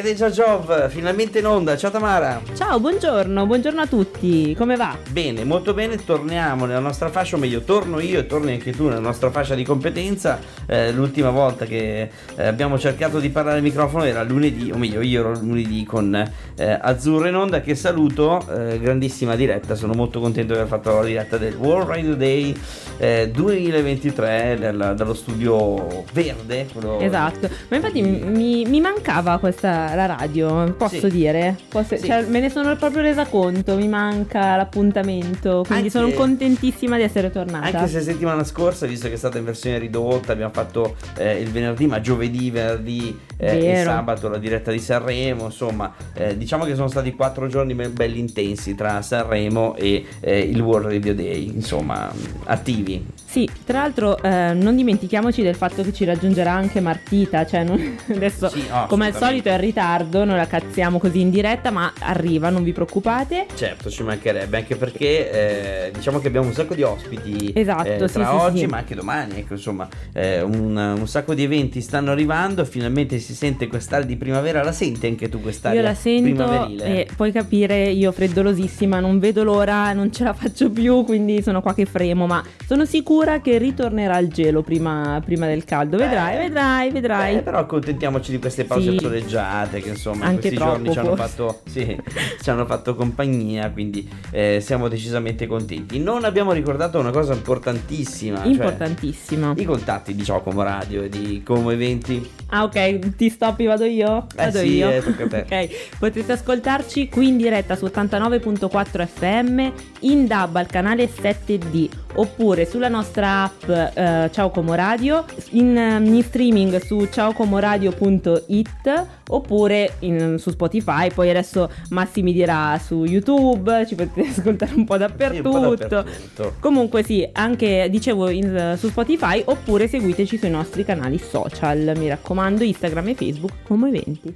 Ed è già Giov, finalmente in onda. Ciao Tamara. Ciao, buongiorno, buongiorno a tutti. Come va? Bene, molto bene. Torniamo nella nostra fascia, o meglio, torno io e torni anche tu nella nostra fascia di competenza. Eh, l'ultima volta che eh, abbiamo cercato di parlare al microfono era lunedì, o meglio, io ero lunedì con eh, Azzurro in onda. Che saluto, eh, grandissima diretta. Sono molto contento di aver fatto la diretta del World Radio Day 2023 del, dallo studio verde. Esatto, ma infatti mi, mi mancava questa la radio, posso sì. dire? Posso, sì. cioè, me ne sono proprio resa conto, mi manca l'appuntamento, quindi anche, sono contentissima di essere tornata. Anche se settimana scorsa, visto che è stata in versione ridotta, abbiamo fatto eh, il venerdì, ma giovedì, venerdì eh, e sabato la diretta di Sanremo, insomma, eh, diciamo che sono stati quattro giorni belli intensi tra Sanremo e eh, il World Radio Day, insomma, attivi. Sì, tra l'altro eh, non dimentichiamoci del fatto che ci raggiungerà anche Martita, cioè non, adesso sì, oh, come al solito è in ritardo, noi la cazziamo così in diretta, ma arriva, non vi preoccupate. Certo, ci mancherebbe, anche perché eh, diciamo che abbiamo un sacco di ospiti esatto, eh, tra sì, oggi, sì, ma anche domani, ecco, insomma, eh, un, un, sacco di eventi stanno arrivando, finalmente si sente quest'aria di primavera, la senti anche tu quest'aria? Io la sento e puoi capire, io freddolosissima, non vedo l'ora, non ce la faccio più, quindi sono qua che fremo, ma sono sicura che ritornerà il gelo prima, prima del caldo. Vedrai, vedrai, vedrai. Beh, però accontentiamoci di queste pause sì. soleggiate che insomma Anche in questi giorni ci hanno, fatto, sì, ci hanno, fatto, compagnia, quindi eh, siamo decisamente contenti. Non abbiamo ricordato una cosa importantissima. Cioè importantissima. Cioè I contatti di Como Radio e di Como Eventi. Ah ok, ti stoppi, vado io? Eh vado sì, io. Eh, ok, potrete ascoltarci qui in diretta su 89.4 FM, in DAB al canale 7D oppure sulla nostra app eh, Ciao Como Radio, in, in streaming su ciaocomoradio.it oppure in, su Spotify, poi adesso Massi mi dirà su YouTube, ci potete ascoltare un po' dappertutto. Un po dappertutto. Comunque sì, anche dicevo in, su Spotify oppure seguiteci sui nostri canali social, mi raccomando Instagram e Facebook come eventi.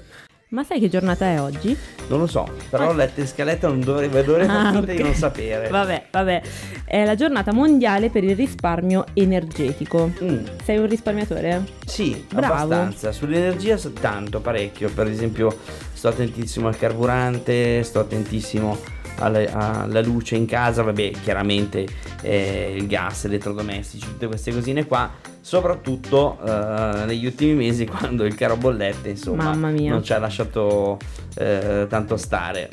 Ma sai che giornata è oggi? Non lo so, però ah. ho letto in scaletta, non dovrei, dovrei ah, okay. di non sapere. Vabbè, vabbè. È la giornata mondiale per il risparmio energetico. Mm. Sei un risparmiatore? Sì, Bravo. abbastanza. Sull'energia tanto, parecchio. Per esempio, sto attentissimo al carburante, sto attentissimo alla, alla luce in casa, vabbè, chiaramente eh, il gas, elettrodomestici, tutte queste cosine qua soprattutto uh, negli ultimi mesi quando il caro bollette insomma non ci ha lasciato uh, tanto stare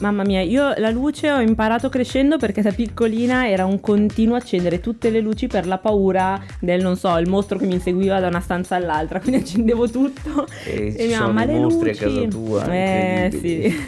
Mamma mia, io la luce ho imparato crescendo perché da piccolina era un continuo accendere tutte le luci per la paura del, non so, il mostro che mi inseguiva da una stanza all'altra, quindi accendevo tutto e, e mia mamma le mostri luci. a casa tua. Eh sì.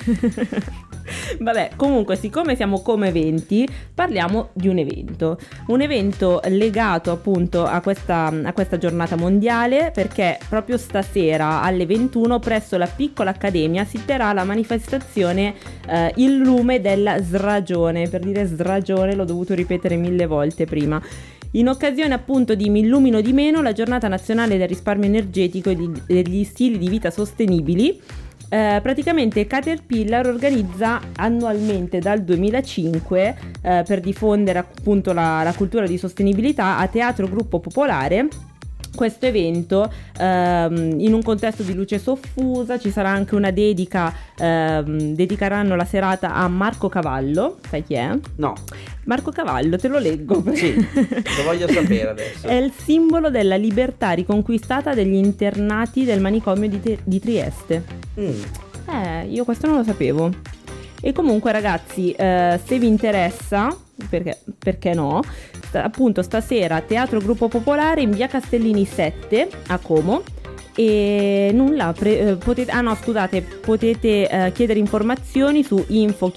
Vabbè, comunque, siccome siamo come eventi, parliamo di un evento. Un evento legato appunto a questa, a questa giornata mondiale, perché proprio stasera alle 21 presso la piccola accademia si terrà la manifestazione eh, Il lume della sragione. Per dire sragione l'ho dovuto ripetere mille volte prima. In occasione appunto di Mi illumino di meno, la giornata nazionale del risparmio energetico e degli stili di vita sostenibili eh, praticamente Caterpillar organizza annualmente dal 2005 eh, per diffondere appunto la, la cultura di sostenibilità a Teatro Gruppo Popolare questo evento ehm, in un contesto di luce soffusa ci sarà anche una dedica ehm, dedicheranno la serata a Marco Cavallo sai chi è? no. Marco Cavallo te lo leggo. Sì lo voglio sapere adesso. È il simbolo della libertà riconquistata degli internati del manicomio di, te- di Trieste. Mm. eh io questo non lo sapevo. E comunque ragazzi eh, se vi interessa perché, perché no appunto stasera Teatro Gruppo Popolare in via Castellini 7 a Como. E nulla pre- eh, potete, ah no scusate potete eh, chiedere informazioni su info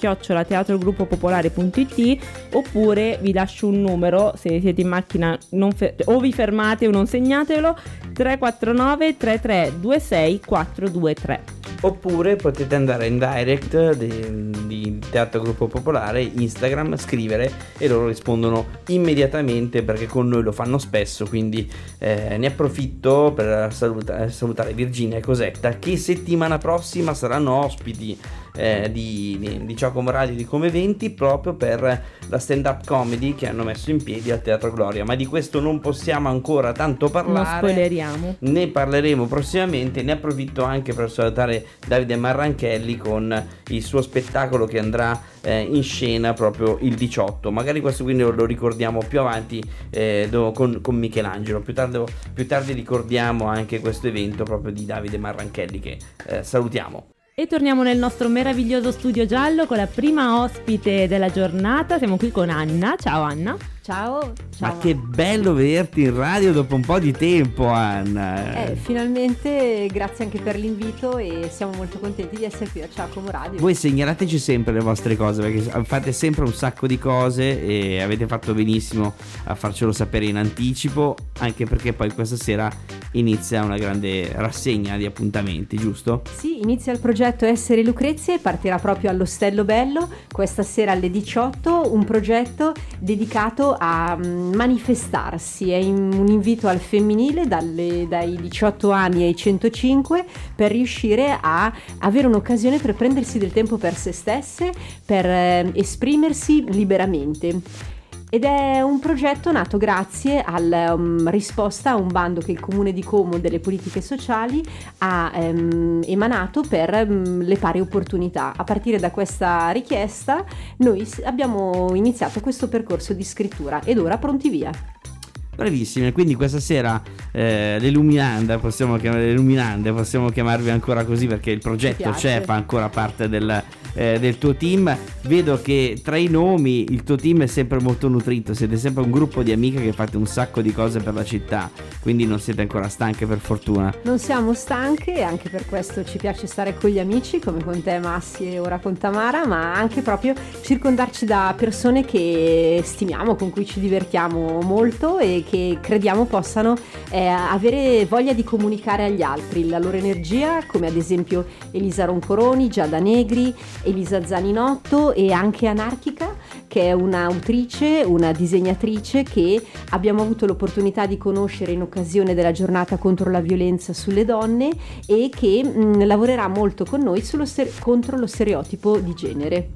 teatrogruppopopolare.it oppure vi lascio un numero se siete in macchina fe- o vi fermate o non segnatelo 349 3326 423 oppure potete andare in direct di, di, Teatro Gruppo Popolare, Instagram, scrivere e loro rispondono immediatamente perché con noi lo fanno spesso, quindi eh, ne approfitto per saluta, salutare Virginia e Cosetta che settimana prossima saranno ospiti eh, di, di, di Giacomo Radio di Come 20 proprio per la stand up comedy che hanno messo in piedi al Teatro Gloria. Ma di questo non possiamo ancora tanto parlare. Ne parleremo prossimamente. Ne approfitto anche per salutare Davide Marranchelli con il suo spettacolo che andrà eh, in scena proprio il 18 magari questo quindi lo ricordiamo più avanti eh, con, con, Michelangelo. Più tardi, più tardi ricordiamo anche questo evento proprio di Davide Marranchelli che eh, salutiamo e torniamo nel nostro meraviglioso studio giallo con la prima ospite della giornata. Siamo qui con Anna. Ciao Anna. Ciao, ciao. Ma che bello vederti in radio dopo un po' di tempo, Anna. Eh, finalmente, grazie anche per l'invito e siamo molto contenti di essere qui a Giacomo Radio. Voi segnalateci sempre le vostre cose perché fate sempre un sacco di cose e avete fatto benissimo a farcelo sapere in anticipo, anche perché poi questa sera inizia una grande rassegna di appuntamenti, giusto? Sì, inizia il progetto Essere Lucrezia e partirà proprio all'Ostello Bello questa sera alle 18, un progetto dedicato a mm, manifestarsi, è un invito al femminile dalle, dai 18 anni ai 105 per riuscire a avere un'occasione per prendersi del tempo per se stesse, per eh, esprimersi liberamente ed è un progetto nato grazie alla um, risposta a un bando che il Comune di Como delle politiche sociali ha um, emanato per um, le pari opportunità. A partire da questa richiesta noi abbiamo iniziato questo percorso di scrittura ed ora pronti via. Bravissime, quindi questa sera eh, le Luminande, possiamo chiamare Luminande, possiamo chiamarvi ancora così perché il progetto c'è, fa ancora parte del, eh, del tuo team. Vedo che tra i nomi il tuo team è sempre molto nutrito, siete sempre un gruppo di amiche che fate un sacco di cose per la città, quindi non siete ancora stanche per fortuna. Non siamo stanche e anche per questo ci piace stare con gli amici come con te Massi e ora con Tamara, ma anche proprio circondarci da persone che stimiamo, con cui ci divertiamo molto e che crediamo possano eh, avere voglia di comunicare agli altri la loro energia, come ad esempio Elisa Roncoroni, Giada Negri, Elisa Zaninotto e anche Anarchica, che è un'autrice, una disegnatrice che abbiamo avuto l'opportunità di conoscere in occasione della giornata contro la violenza sulle donne e che mh, lavorerà molto con noi ster- contro lo stereotipo di genere.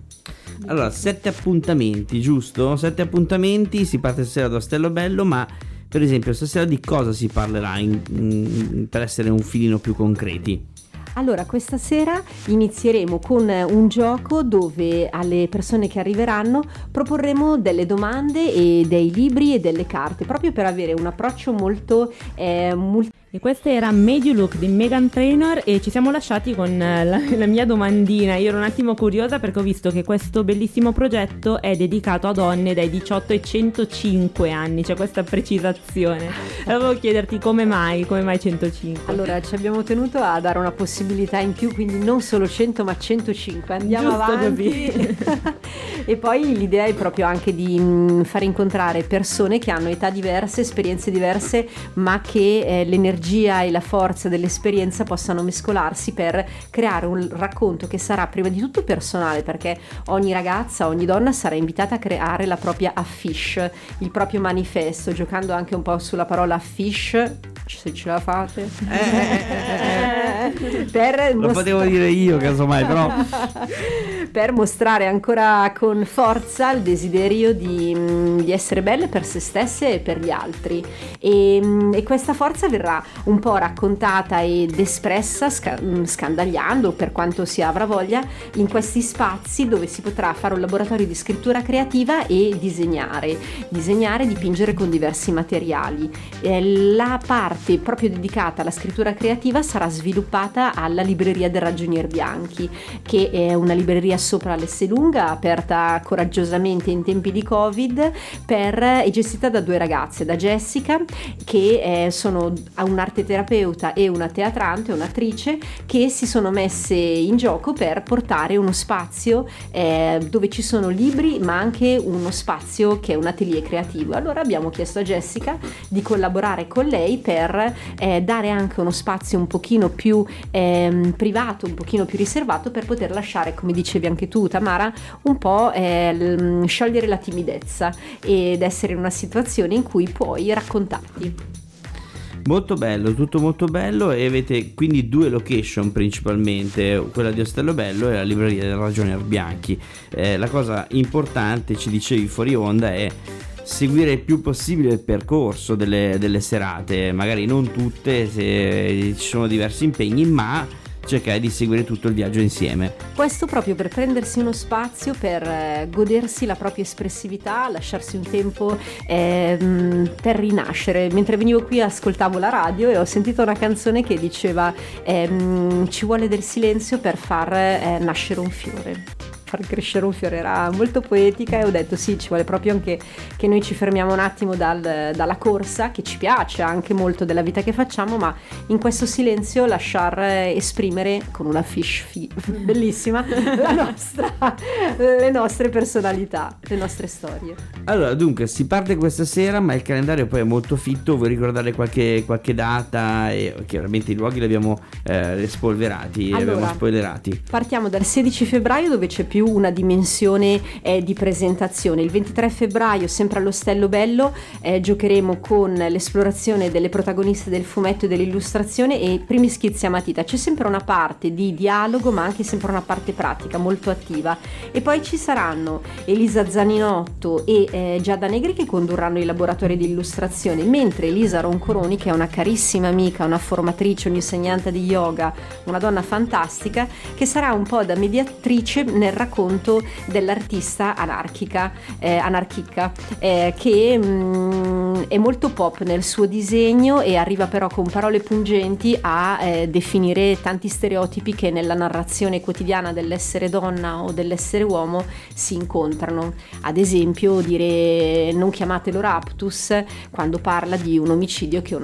Allora, sette appuntamenti, giusto? Sette appuntamenti, si parte stasera da Ostello Bello, ma per esempio stasera di cosa si parlerà in, in, per essere un filino più concreti? Allora, questa sera inizieremo con un gioco dove alle persone che arriveranno proporremo delle domande e dei libri e delle carte, proprio per avere un approccio molto... Eh, multi- e questa era You Look di Megan Trainor e ci siamo lasciati con eh, la, la, mia domandina. Io ero un attimo curiosa perché ho visto che questo bellissimo progetto è dedicato a donne dai 18 ai 105 anni, c'è questa precisazione. Volevo chiederti come mai, come mai 105? Allora, ci abbiamo tenuto a dare una possibilità in più, quindi non solo 100 ma 105. Andiamo Giusto avanti. e poi l'idea è proprio anche di mm, far incontrare persone che hanno età diverse, esperienze diverse, ma che eh, l'energia l'energia e la forza dell'esperienza possano mescolarsi per creare un racconto che sarà prima di tutto personale perché ogni ragazza, ogni donna sarà invitata a creare la propria affiche, il proprio manifesto, giocando anche un po' sulla parola affiche, se ce la fate. Eh, eh, eh, per Lo potevo dire io casomai però. per mostrare ancora con forza il desiderio di, mm, di, essere belle per se stesse e per gli altri e, mm, e questa forza verrà un po' raccontata ed espressa sca- mm, scandagliando per quanto si avrà voglia in questi spazi dove si potrà fare un laboratorio di scrittura creativa e disegnare, disegnare dipingere con diversi materiali. La parte proprio dedicata alla scrittura creativa sarà sviluppata alla libreria del Ragionier Bianchi, che è una libreria sopra l'Esselunga, aperta coraggiosamente in tempi di Covid per, e gestita da due ragazze, da Jessica, che eh, sono a un arte terapeuta e una teatrante, un'attrice, che si sono messe in gioco per portare uno spazio eh, dove ci sono libri ma anche uno spazio che è un atelier creativo. Allora abbiamo chiesto a Jessica di collaborare con lei per eh, dare anche uno spazio un pochino più eh, privato, un pochino più riservato per poter lasciare, come dicevi anche tu Tamara, un po' eh, sciogliere la timidezza ed essere in una situazione in cui puoi raccontarti. Molto bello, tutto molto bello e avete quindi due location principalmente, quella di Ostello Bello e la libreria del Ragionier Bianchi. Eh, la cosa importante, ci dicevi fuori onda, è seguire il più possibile il percorso delle, delle serate, magari non tutte se ci sono diversi impegni, ma cercare di seguire tutto il viaggio insieme. Questo proprio per prendersi uno spazio, per eh, godersi la propria espressività, lasciarsi un tempo ehm, per rinascere. Mentre venivo qui ascoltavo la radio e ho sentito una canzone che diceva ehm, ci vuole del silenzio per far eh, nascere un fiore far crescere un fiore, era molto poetica e ho detto sì, ci vuole proprio anche che noi ci fermiamo un attimo dal, dalla corsa, che ci piace anche molto della vita che facciamo, ma in questo silenzio lasciar esprimere con una fish fi- bellissima nostra, le nostre personalità, le nostre storie. Allora, dunque, si parte questa sera, ma il calendario poi è molto fitto, vuoi ricordare qualche, qualche data e chiaramente i luoghi li abbiamo eh, spolverati, li Allora, abbiamo spoilerati. Partiamo dal 16 febbraio dove c'è più una dimensione eh, di presentazione. Il 23 febbraio, sempre all'Ostello Bello, eh, giocheremo con l'esplorazione delle protagoniste del fumetto e dell'illustrazione e primi schizzi a matita. C'è sempre una parte di dialogo, ma anche sempre una parte pratica molto attiva. E poi ci saranno Elisa Zaninotto e eh, Giada Negri che condurranno i laboratori di illustrazione, mentre Elisa Roncoroni, che è una carissima amica, una formatrice, un'insegnante di yoga, una donna fantastica, che sarà un po' da mediatrice nel racconto dell'artista anarchica, eh, anarchica eh, che mm, è molto pop nel suo disegno e arriva però con parole pungenti a eh, definire tanti stereotipi che nella narrazione quotidiana dell'essere donna o dell'essere uomo si incontrano. Ad esempio dire non chiamatelo raptus quando parla di un omicidio che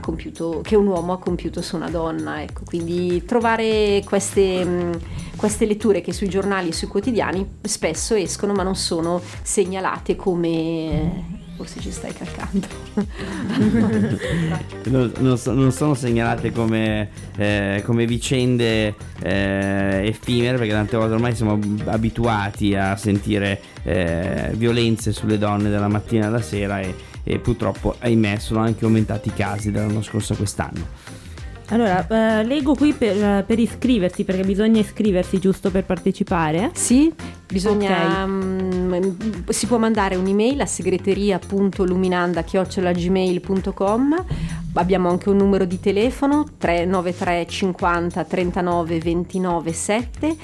compiuto, che un uomo ha compiuto su una donna. Ecco, quindi trovare queste, mh, queste letture che sui giornali e sui quotidiani spesso escono ma non sono segnalate come forse ci stai calcando. non, non so- non sono segnalate come, eh, come vicende eh, effimere perché tante volte ormai siamo ab- abituati a sentire eh, violenze sulle donne dalla mattina alla sera e, e purtroppo ahimè sono anche aumentati i casi dall'anno scorso a quest'anno. Allora, eh, leggo qui per, per iscriversi, perché bisogna iscriversi giusto per partecipare. Sì, bisogna. Ok. mm, si può mandare un'email a segreteria.luminanda.gmail.com Abbiamo anche un numero di telefono 393 50 39 29 7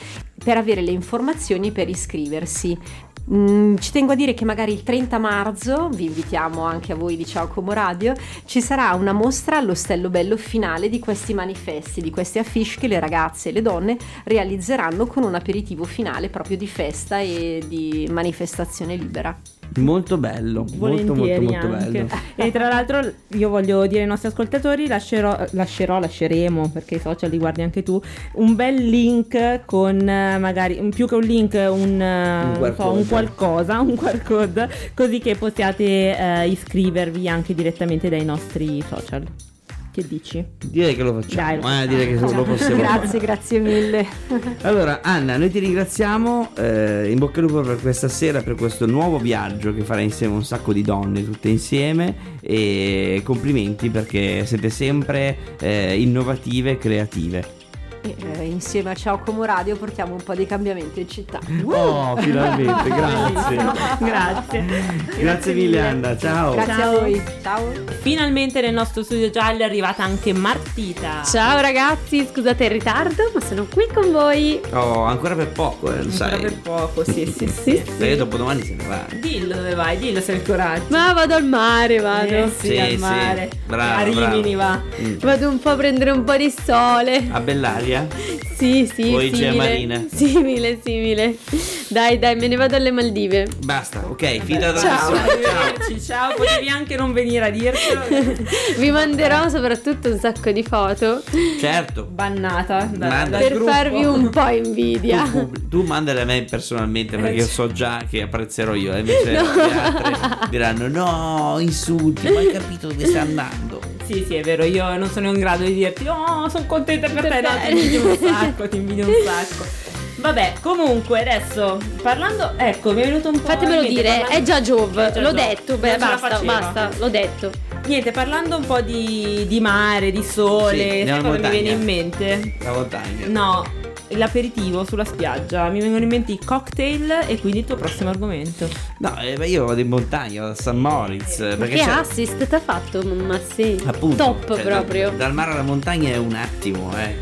per avere le informazioni per iscriversi. Mm, ci tengo a dire che magari il 30 marzo, vi invitiamo anche a voi di Ciao Como Radio, ci sarà una mostra all'Ostello Bello finale di questi manifesti, di questi affiche che le ragazze e le donne realizzeranno con un aperitivo finale proprio di festa e di manifestazione libera. Molto bello, molto molto Volentieri molto anche. bello. E tra l'altro io voglio dire ai nostri ascoltatori, lascerò, lascerò, lasceremo, perché i social li guardi anche tu, un bel link con eh, magari, più che un link, un, eh, Un so, un qualcosa, un QR code, così che possiate eh, iscrivervi anche direttamente dai nostri social. Che dici? Direi che lo facciamo, Dai, eh, direi che lo possiamo grazie, fare. grazie mille. Allora, Anna, noi ti ringraziamo. eh, in bocca al lupo per questa sera, per questo nuovo viaggio che farà insieme un sacco di donne tutte insieme. E complimenti perché siete sempre eh, innovative e creative. E, eh, insieme a Ciao Como Radio portiamo un po' di cambiamento in città. Oh, finalmente, grazie. Grazie. Grazie mille, Anna. Ciao. Grazie Ciao. a voi. Ciao. Finalmente nel nostro studio giallo è arrivata anche Martita. Ciao ragazzi, scusate il ritardo, ma sono qui con voi. Oh, ancora per poco, eh, lo Ancora sai. per poco, sì, sì, sì. Perché dopo domani se ne va. Dillo dove vai, dillo se hai il coraggio. Ma vado al mare, vado. Eh sì, Sì, al sì. mare. Brava, A Rimini va. Mm. Vado un po' a prendere un po' di sole. A Bellaria? Sì, sì, Poi c'è simile. Marina. Simile, simile. Dai, dai, me ne vado alle Maldive. Basta, ok, finita la Ciao. Ciao. Potevi anche non venire a dircelo. Vi manderò soprattutto un sacco di foto Certo. Bannata da- Manda. per gruppo. farvi un po' invidia. Tu, tu mandale a me personalmente perché Eh, io so già che apprezzerò io. e Invece le altre diranno: No, insulti, ma hai capito dove stai andando? Sì, sì, è vero, io non sono in grado di dirti "Oh, sono contenta per te", Per no, te. ti invidio un sacco, ti invidio un sacco. Vabbè, comunque adesso parlando, ecco, mi è venuto un po' Fatemelo in mente, dire, parlando- è già già L'ho Giove. detto, beh, basta, basta, l'ho detto. Niente, parlando un po' di, di mare, di sole, Sì, sai cosa mi viene montagna. in mente? La montagna. No, l'aperitivo sulla spiaggia. Mi vengono in mente i cocktail e quindi il tuo prossimo argomento. No, eh, beh, io vado in montagna, a San Moritz. eh, Perché che c'è- assist ti ha fatto? Ma sì. Appunto, Top cioè, proprio. da- dal mare alla montagna è un attimo, eh.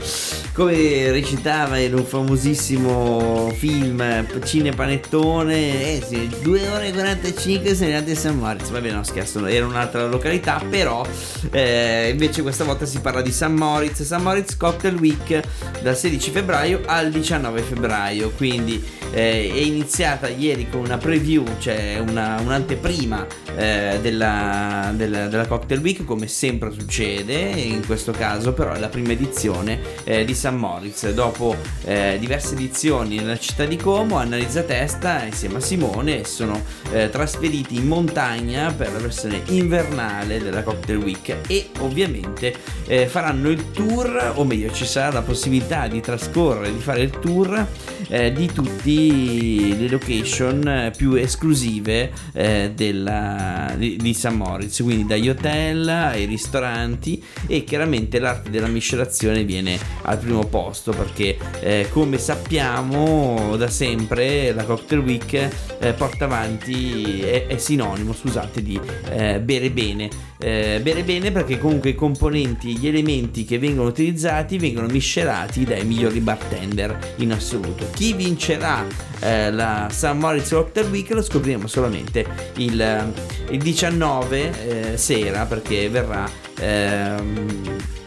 Come recitava in un famosissimo film Cine Panettone, eh sì, 2 ore e 45 sono andati a San Moritz. Va bene, no scherzo, era un'altra località, però eh, invece questa volta si parla di San Moritz, San Moritz Cocktail Week dal 16 febbraio al 19 febbraio, quindi eh, è iniziata ieri con una preview, cioè una- un'anteprima eh, della, della- della Cocktail Week, come sempre succede, in questo caso però è la prima edizione eh, di San Moritz. Dopo eh, diverse edizioni nella città di Como, Annalisa Testa insieme a Simone si sono eh, trasferiti in montagna per la versione invernale della Cocktail Week e ovviamente eh, faranno il tour, o meglio ci sarà la possibilità di trascorrere, di fare il tour eh, di tutte le location eh, più esclusive eh, della- di, di San Moritz, quindi dagli hotel ai ristoranti e chiaramente l'arte della miscelazione viene al primo posto perché eh, come sappiamo da sempre la Cocktail Week eh, porta avanti, è, è sinonimo scusate di eh, bere bene. Eh, bere bene perché comunque i componenti, gli elementi che vengono utilizzati vengono miscelati dai migliori bartender in assoluto. Chi vincerà eh, la San Moritz Cocktail Week lo scopriremo solamente il, il 19 eh, sera perché verrà ehm,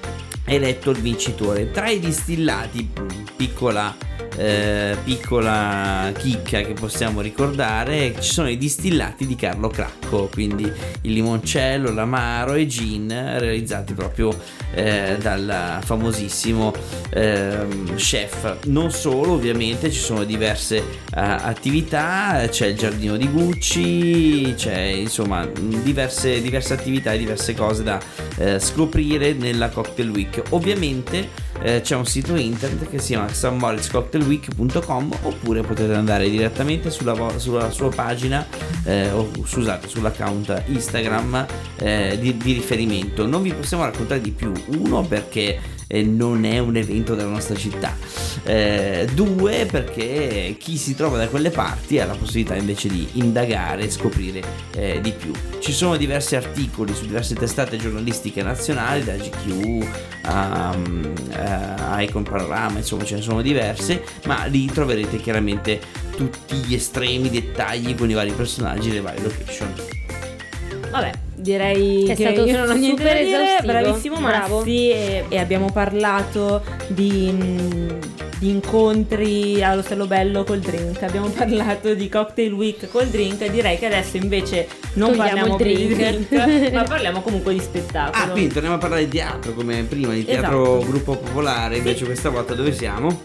eletto il vincitore. Tra i distillati, piccola, eh, piccola chicca che possiamo ricordare, ci sono i distillati di Carlo Cracco, quindi il limoncello, l'amaro e gin realizzati proprio eh, dal famosissimo ehm, chef. Non solo, ovviamente ci sono diverse eh, attività, c'è il giardino di Gucci, c'è insomma diverse, diverse attività e diverse cose da eh, scoprire nella Cocktail Week. Ovviamente eh, c'è un sito internet che si chiama sanmoritzcocktailweek.com oppure potete andare direttamente sulla, sulla sua pagina eh, o scusate sull'account Instagram eh, di, di riferimento. Non vi possiamo raccontare di più, uno perché eh, non è un evento della nostra città, eh, due perché chi si trova da quelle parti ha la possibilità invece di indagare e scoprire eh, di più. Ci sono diversi articoli su diverse testate giornalistiche nazionali, da GQ a, a Icon Panorama, insomma ce ne sono diverse, ma lì troverete chiaramente tutti gli estremi dettagli con i vari personaggi e le varie location. Vabbè, direi È che stato io non ho niente da super dire. esaustivo. Bravissimo Bravo. Massi e, e abbiamo parlato di, di incontri allo Stello Bello col drink. Abbiamo parlato di cocktail week col drink. Direi che adesso invece non Togliamo parliamo di drink. drink, ma parliamo comunque di spettacolo. Ah, quindi torniamo a parlare di teatro come prima, di teatro Esatto. gruppo popolare, invece questa volta dove siamo?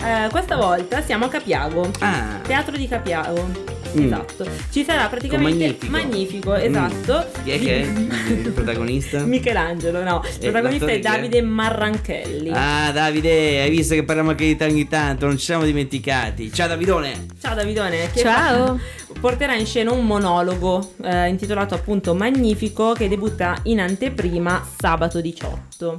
Eh, questa volta siamo a Capiago. Ah, Teatro di Capiago. Mm. Esatto. Ci sarà praticamente Con Magnifico. Magnifico, Mm. esatto. chi è che è il protagonista? Michelangelo, no. Il E protagonista è? Davide Marranchelli. Ah, Davide, hai visto che parliamo anche di te ogni tanto, non ci siamo dimenticati. Ciao Davidone! Ciao Davidone. che Ciao. Porterà in scena un monologo eh, intitolato appunto Magnifico che debutta in anteprima sabato 18.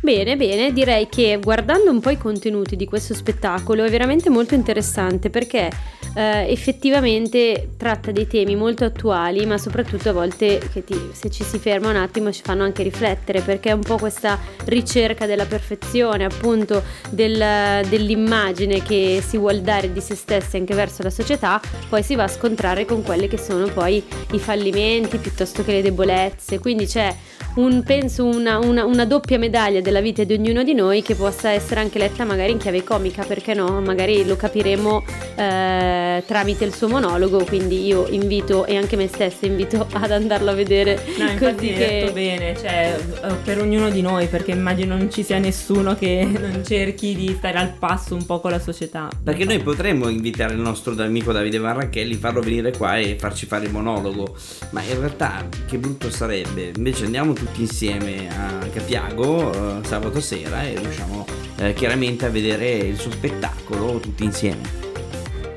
Bene, bene, direi che guardando un po' i contenuti di questo spettacolo è veramente molto interessante perché eh, effettivamente tratta dei temi molto attuali, ma soprattutto a volte ti- se ci si ferma un attimo ci fanno anche riflettere perché è un po' questa ricerca della perfezione, appunto del- dell'immagine che si vuol dare di se stessi anche verso la società, poi si va a scontrare con quelli che sono poi i fallimenti piuttosto che le debolezze, quindi c'è un, penso una, una- una doppia medaglia della vita di ognuno di noi che possa essere anche letta magari in chiave comica, perché no? Magari lo capiremo eh, tramite il suo monologo, quindi io invito e anche me stessa invito ad andarlo a vedere No, infatti così hai detto che... bene, cioè eh, per ognuno di noi, perché immagino non ci sia nessuno che non cerchi di stare al passo un po' con la società. Perché noi potremmo invitare il nostro amico Davide Marranchelli, farlo venire qua e farci fare il monologo, ma in realtà che brutto sarebbe. Invece andiamo tutti insieme a Capiago sabato sera e riusciamo eh, chiaramente a vedere il suo spettacolo tutti insieme.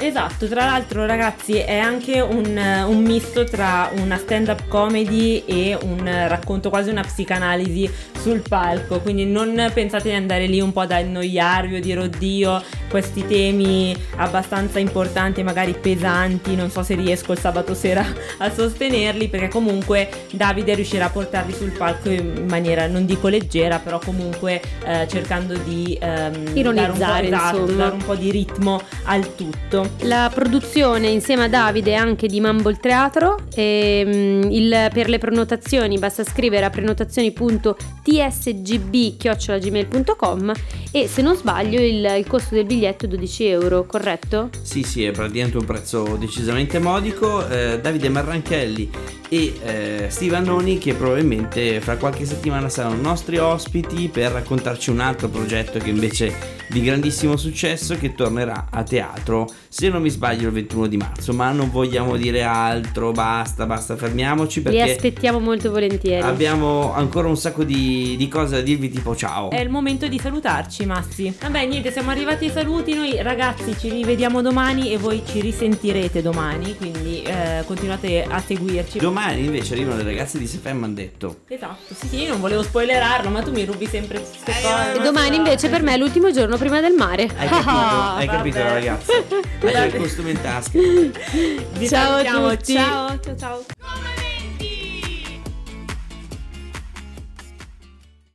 Esatto, tra l'altro ragazzi è anche un, un misto tra una stand-up comedy e un racconto, quasi una psicanalisi sul palco, quindi non pensate di andare lì un po' ad annoiarvi o dire oddio questi temi abbastanza importanti magari pesanti, non so se riesco il sabato sera a sostenerli perché comunque Davide riuscirà a portarli sul palco in maniera non dico leggera, però comunque eh, cercando di ehm, Ironizzare, dare un, esatto, dare un po' di ritmo al tutto. La produzione insieme a Davide è anche di il Teatro. E, mm, il- per le prenotazioni basta scrivere a prenotazioni.tsgb.gmail.com e se non sbaglio il, il costo del biglietto è 12 euro, corretto? Sì, sì, è praticamente un prezzo decisamente modico. Eh, Davide Marranchelli e eh, Steve Annoni che probabilmente fra qualche settimana saranno nostri ospiti per raccontarci un altro progetto che invece di grandissimo successo che tornerà a teatro, se non mi sbaglio il 21 di marzo, ma non vogliamo dire altro, basta, basta, fermiamoci Li perché aspettiamo molto volentieri. abbiamo ancora un sacco di, di cose da dirvi tipo ciao. È il momento di salutarci, Massi. Vabbè, niente, siamo arrivati ai saluti. Noi ragazzi ci rivediamo domani e voi ci risentirete domani, quindi eh, continuate a seguirci. Domani invece arrivano le ragazze di Sefem mi hanno detto esatto, sì, sì, io non volevo spoilerarlo, ma tu mi rubi sempre queste Eh, cose. E domani invece per me è l'ultimo giorno prima del mare. Hai capito? Hai capito ragazzi? Hai il costume in tasca. Vi Ciao a tutti. Ciao, ciao, ciao.